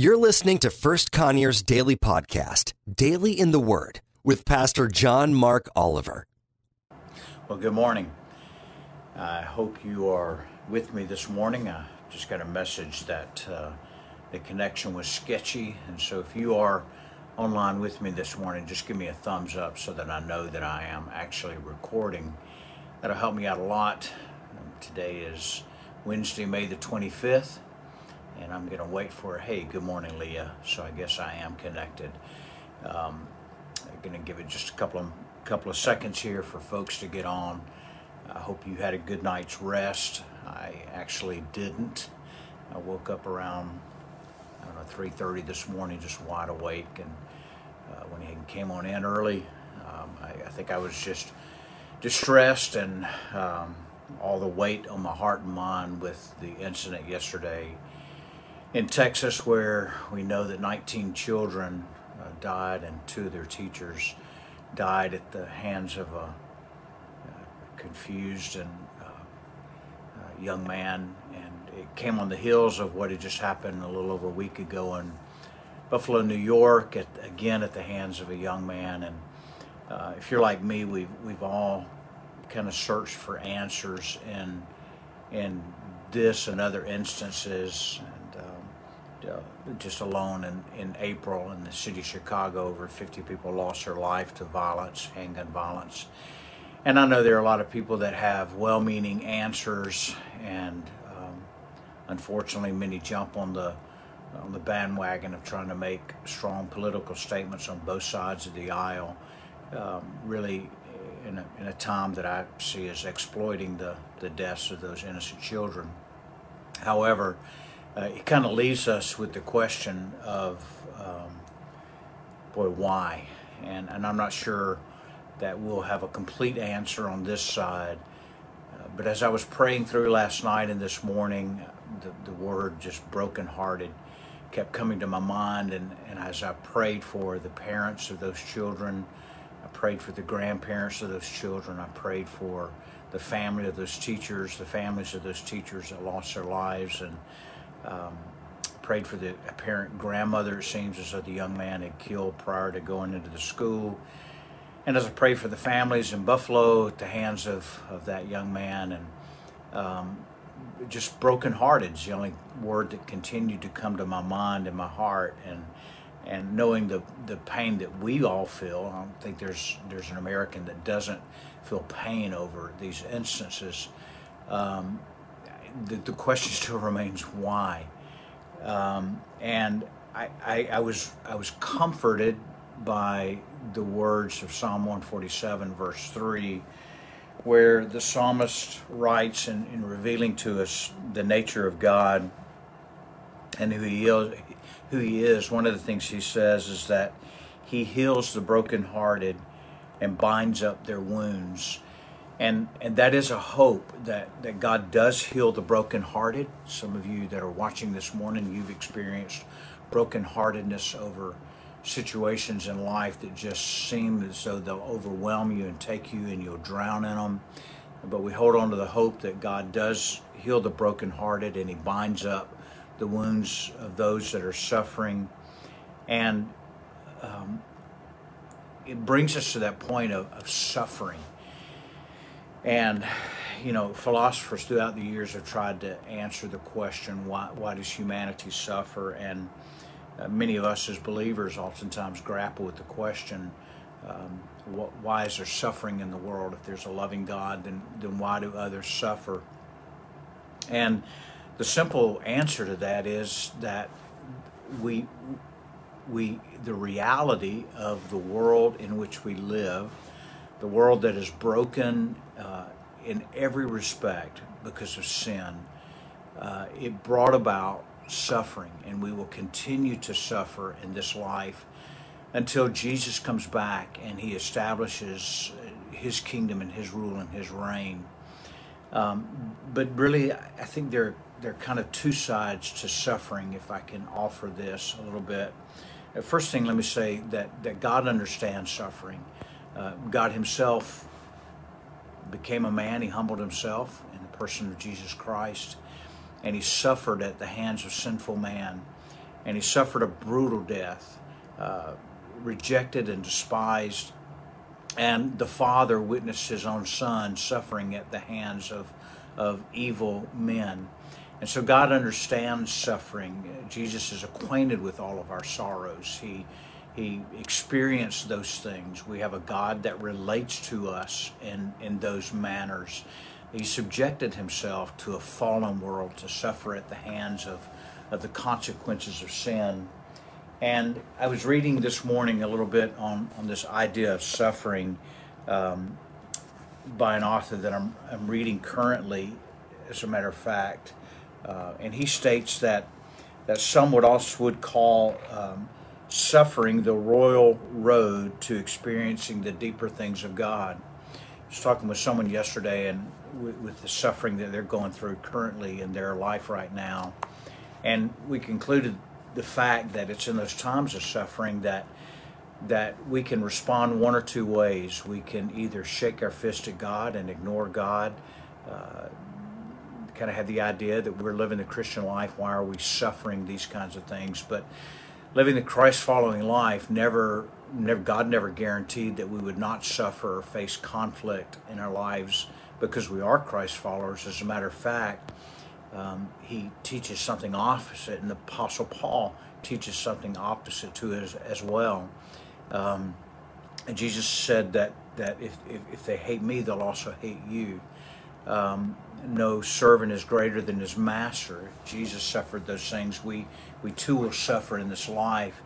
You're listening to First Conyers Daily Podcast, Daily in the Word, with Pastor John Mark Oliver. Well, good morning. I hope you are with me this morning. I just got a message that uh, the connection was sketchy, and so if you are online with me this morning, just give me a thumbs up so that I know that I am actually recording. That'll help me out a lot. Today is Wednesday, May the 25th and I'm going to wait for, hey, good morning, Leah. So I guess I am connected. Um, I'm going to give it just a couple of couple of seconds here for folks to get on. I hope you had a good night's rest. I actually didn't. I woke up around I don't know 3:30 this morning, just wide awake, and uh, when he came on in early, um, I, I, think I was just distressed and um, all the weight on my heart and mind with the incident yesterday in Texas, where we know that 19 children uh, died and two of their teachers died at the hands of a confused and uh, uh, young man. And it came on the heels of what had just happened a little over a week ago in Buffalo, New York, at, again at the hands of a young man. And uh, if you're like me, we've, we've all kind of searched for answers in, in this and other instances uh, just alone in, in April in the city of Chicago, over 50 people lost their life to violence, handgun violence. And I know there are a lot of people that have well meaning answers, and um, unfortunately, many jump on the on the bandwagon of trying to make strong political statements on both sides of the aisle, um, really in a, in a time that I see as exploiting the, the deaths of those innocent children. However, uh, it kind of leaves us with the question of, um, boy, why? And, and I'm not sure that we'll have a complete answer on this side. Uh, but as I was praying through last night and this morning, the, the word just brokenhearted kept coming to my mind. And, and as I prayed for the parents of those children, I prayed for the grandparents of those children, I prayed for the family of those teachers, the families of those teachers that lost their lives, and um, prayed for the apparent grandmother, it seems as though the young man had killed prior to going into the school. And as I prayed for the families in Buffalo at the hands of, of that young man, and um, just brokenhearted is the only word that continued to come to my mind and my heart. And and knowing the, the pain that we all feel, I don't think there's there's an American that doesn't feel pain over these instances. Um, the, the question still remains why. Um, and I, I, I, was I was comforted by the words of Psalm 147, verse 3, where the psalmist writes in, in revealing to us the nature of God and who he is. Who he is. One of the things he says is that he heals the brokenhearted and binds up their wounds and and that is a hope that that God does heal the brokenhearted. Some of you that are watching this morning, you've experienced brokenheartedness over situations in life that just seem as though they'll overwhelm you and take you and you'll drown in them. But we hold on to the hope that God does heal the brokenhearted and He binds up the wounds of those that are suffering. And um, it brings us to that point of, of suffering and, you know, philosophers throughout the years have tried to answer the question why, why does humanity suffer? And uh, many of us as believers oftentimes grapple with the question um, wh- why is there suffering in the world? If there's a loving God, then, then why do others suffer? And the simple answer to that is that we, we, the reality of the world in which we live the world that is broken uh, in every respect because of sin, uh, it brought about suffering, and we will continue to suffer in this life until Jesus comes back and he establishes his kingdom and his rule and his reign. Um, but really, I think there, there are kind of two sides to suffering, if I can offer this a little bit. First thing, let me say that, that God understands suffering. Uh, God Himself became a man. He humbled Himself in the person of Jesus Christ, and He suffered at the hands of sinful man. and he suffered a brutal death, uh, rejected and despised. And the father witnessed his own son suffering at the hands of, of evil men. And so God understands suffering. Jesus is acquainted with all of our sorrows. He he experienced those things. We have a God that relates to us in, in those manners. He subjected himself to a fallen world to suffer at the hands of, of the consequences of sin. And I was reading this morning a little bit on, on this idea of suffering um, by an author that I'm, I'm reading currently, as a matter of fact. Uh, and he states that, that some would also would call um, suffering the royal road to experiencing the deeper things of God. I was talking with someone yesterday and with, the suffering that they're going through currently in their life right now. And we concluded the fact that it's in those times of suffering that that we can respond one or two ways. We can either shake our fist at God and ignore God, uh, kind of have the idea that we're living the Christian life. Why are we suffering these kinds of things? But living the Christ following life never never God never guaranteed that we would not suffer or face conflict in our lives because we are Christ followers. As a matter of fact, um, he teaches something opposite, and the Apostle Paul teaches something opposite to it as, as well. Um, and Jesus said that that if, if, if, they hate me, they'll also hate you. Um, no servant is greater than his master. Jesus suffered those things. We we too will suffer in this life.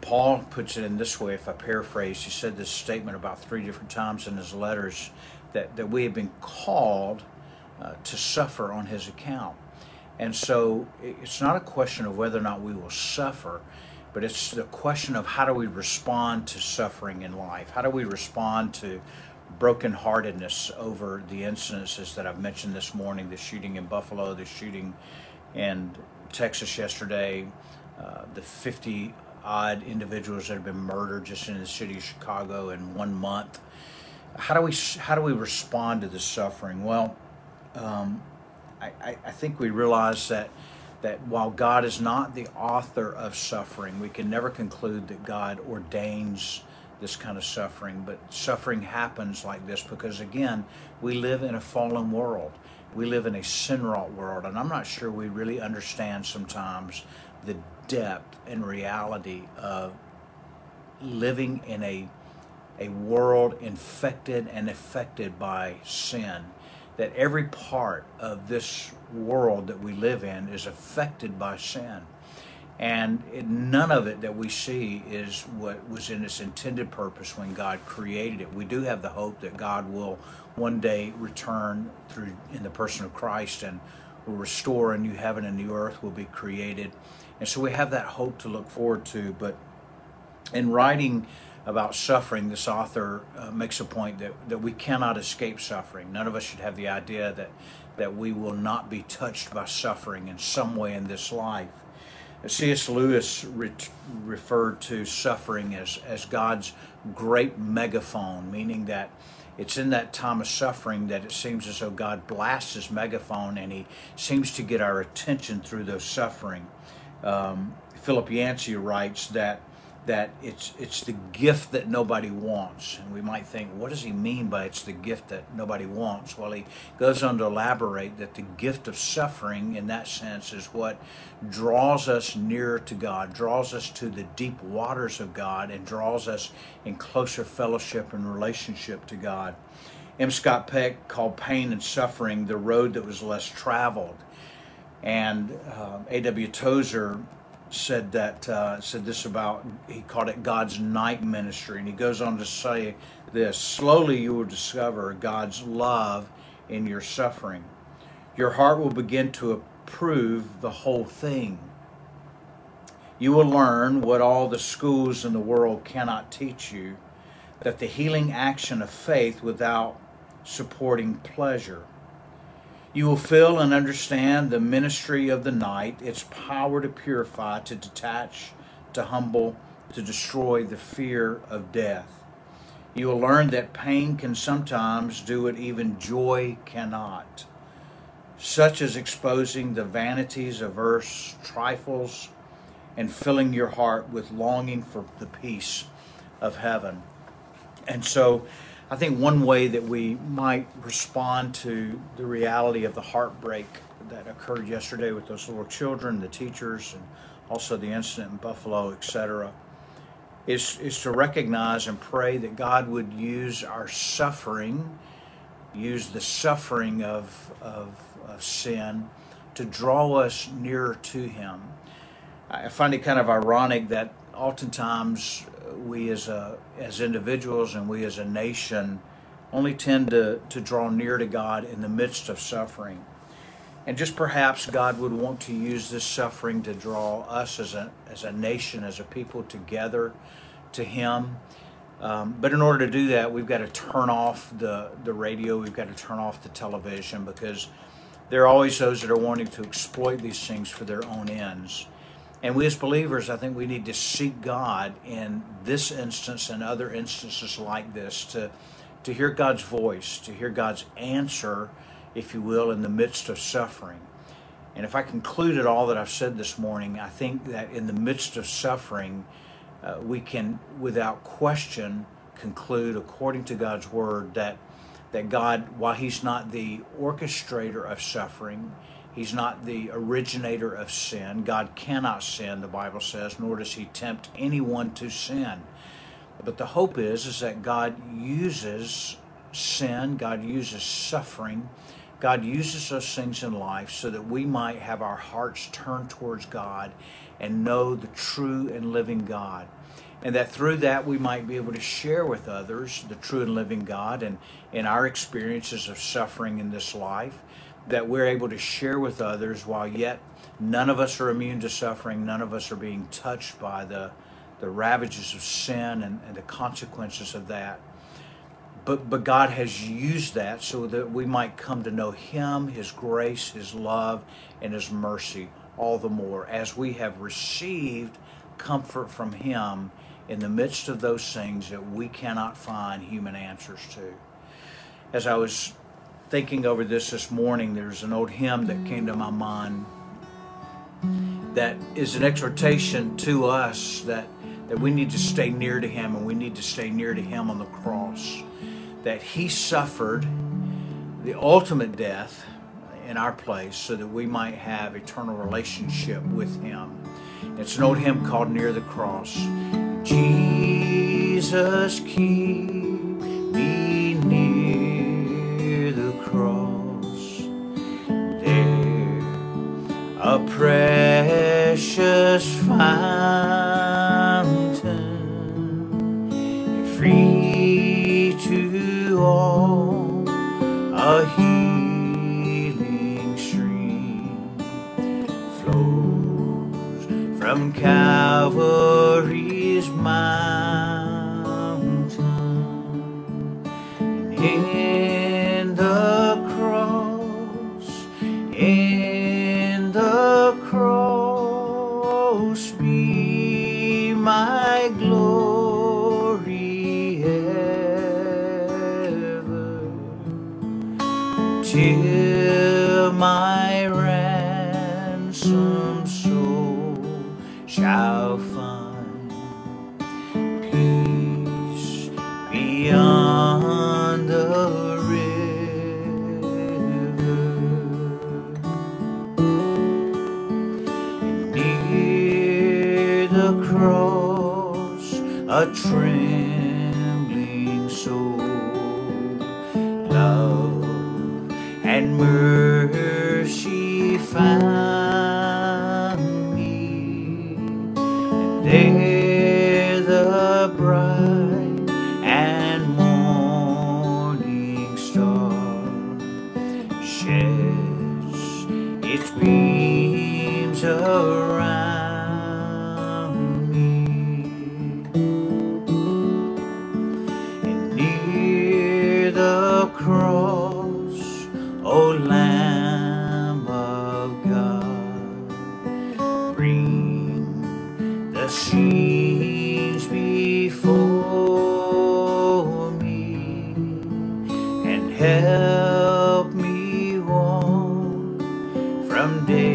Paul puts it in this way, if I paraphrase, he said this statement about three different times in his letters that, that we have been called uh, to suffer on his account. And so it's not a question of whether or not we will suffer, but it's the question of how do we respond to suffering in life? How do we respond to brokenheartedness over the incidences that I've mentioned this morning the shooting in Buffalo, the shooting in Texas yesterday, uh, the 50 odd individuals that have been murdered just in the city of Chicago in one month. How do we how do we respond to this suffering? Well, um, I, I think we realize that that while God is not the author of suffering, we can never conclude that God ordains this kind of suffering. But suffering happens like this because again, we live in a fallen world we live in a sin wrought world, and I'm not sure we really understand sometimes the depth and reality of living in a a world infected and affected by sin. That every part of this world that we live in is affected by sin. And it, none of it that we see is what was in its intended purpose when God created it. We do have the hope that God will one day return through in the person of Christ and will restore a new heaven and new earth will be created. And so we have that hope to look forward to. But in writing about suffering, this author uh, makes a point that, that we cannot escape suffering. None of us should have the idea that, that we will not be touched by suffering in some way in this life. C.S. Lewis re- referred to suffering as, as God's great megaphone, meaning that it's in that time of suffering that it seems as though God blasts his megaphone and he seems to get our attention through those suffering. Um, Philip Yancey writes that that it's it's the gift that nobody wants. And we might think what does he mean by it's the gift that nobody wants? Well he goes on to elaborate that the gift of suffering in that sense is what draws us nearer to god draws us to the deep waters of god and draws us in closer fellowship and relationship to god. M. Scott peck called pain and suffering the road that was less traveled. And uh, A.W. Tozer said that uh, said this about he called it God's night ministry, and he goes on to say this: slowly you will discover God's love in your suffering. Your heart will begin to approve the whole thing. You will learn what all the schools in the world cannot teach you that the healing action of faith without supporting pleasure you will feel and understand the ministry of the night, its power to purify, to detach, to humble, to destroy the fear of death. You will learn that pain can sometimes do what even joy cannot, such as exposing the vanities of earth's trifles and filling your heart with longing for the peace of heaven. And so I think one way that we might respond to the reality of the heartbreak that occurred yesterday with those little children, the teachers, and also the incident in Buffalo, etc., is, is to recognize and pray that God would use our suffering, use the suffering of, of, of sin to draw us nearer to Him. I find it kind of ironic that oftentimes we as a, as individuals and we as a nation only tend to, to draw near to God in the midst of suffering. And just perhaps God would want to use this suffering to draw us as a, as a nation, as a people together to Him. Um, but in order to do that, we've got to turn off the, the radio, we've got to turn off the television because there are always those that are wanting to exploit these things for their own ends. And we as believers, I think we need to seek God in this instance and other instances like this to, to hear God's voice, to hear God's answer, if you will, in the midst of suffering. And if I concluded all that I've said this morning, I think that in the midst of suffering, uh, we can, without question, conclude, according to God's word, that that God, while He's not the orchestrator of suffering, He's not the originator of sin. God cannot sin, the Bible says, nor does He tempt anyone to sin. But the hope is, is that God uses sin, God uses suffering, God uses those things in life so that we might have our hearts turned towards God and know the true and living God and that through that we might be able to share with others the true and living God and in our experiences of suffering in this life, that we're able to share with others while yet none of us are immune to suffering, none of us are being touched by the, the ravages of sin and, and the consequences of that. But, but God has used that so that we might come to know Him, His grace, His love, and His mercy all the more as we have received comfort from Him in the midst of those things that we cannot find human answers to. As I was thinking over this this morning, there's an old hymn that came to my mind that is an exhortation to us that, that we need to stay near to Him and we need to stay near to Him on the cross. That He suffered the ultimate death in our place so that we might have eternal relationship with Him. It's an old hymn called Near the Cross. Jesus, keep me a precious fountain, free to all, a healing stream flows from Calvary's mountain shall find peace beyond the river. Near the cross a trembling walk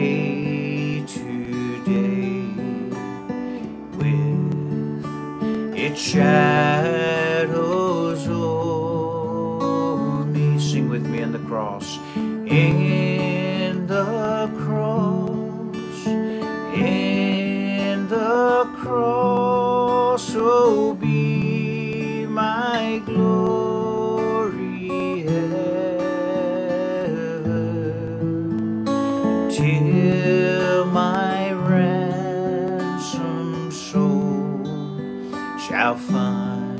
shall find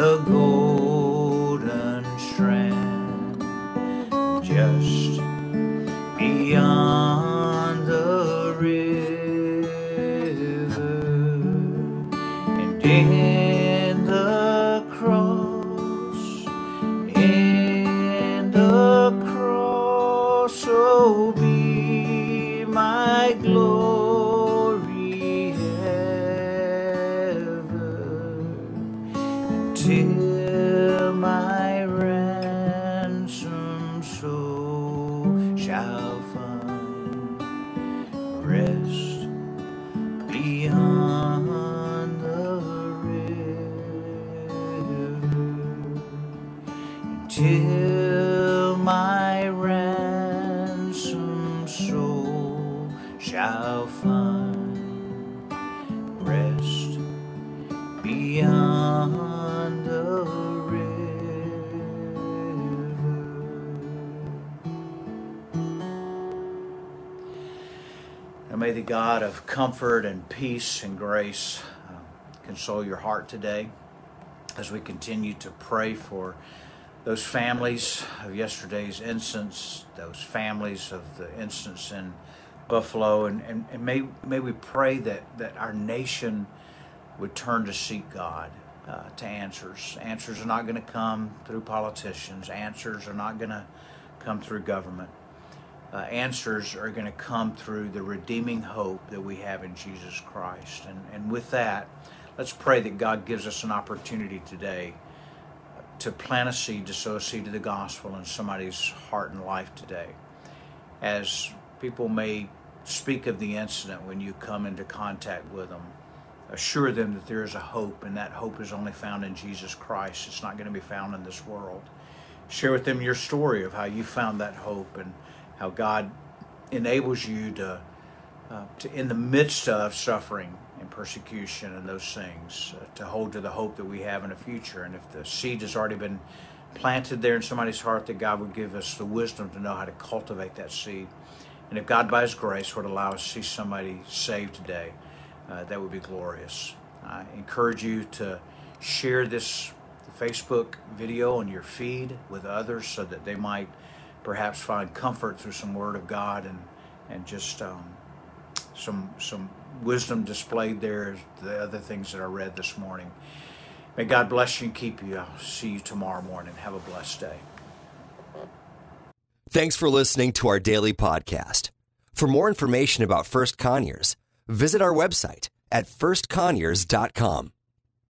the soul comfort and peace and grace uh, console your heart today as we continue to pray for those families of yesterday's instance, those families of the instance in Buffalo, and, and, and may, may we pray that, that our nation would turn to seek God uh, to answers. Answers are not going to come through politicians, answers are not going to come through government. Uh, answers are going to come through the redeeming hope that we have in Jesus Christ. And, and with that, let's pray that God gives us an opportunity today to plant a seed, to sow a seed of the gospel in somebody's heart and life today. As people may speak of the incident when you come into contact with them, assure them that there is a hope, and that hope is only found in Jesus Christ. It's not going to be found in this world. Share with them your story of how you found that hope and how God enables you to, uh, to in the midst of suffering and persecution and those things, uh, to hold to the hope that we have in the future. And if the seed has already been planted there in somebody's heart, that God would give us the wisdom to know how to cultivate that seed. And if God, by His grace, would allow us to see somebody saved today, uh, that would be glorious. I encourage you to share this Facebook video on your feed with others so that they might perhaps find comfort through some Word of God and and just um, some some wisdom displayed there. The other things that I read this morning. May God bless you and keep you. I'll see you tomorrow morning. Have a blessed day. Thanks for listening to our daily podcast. For more information about First Conyers, visit our website at firstconyers.com.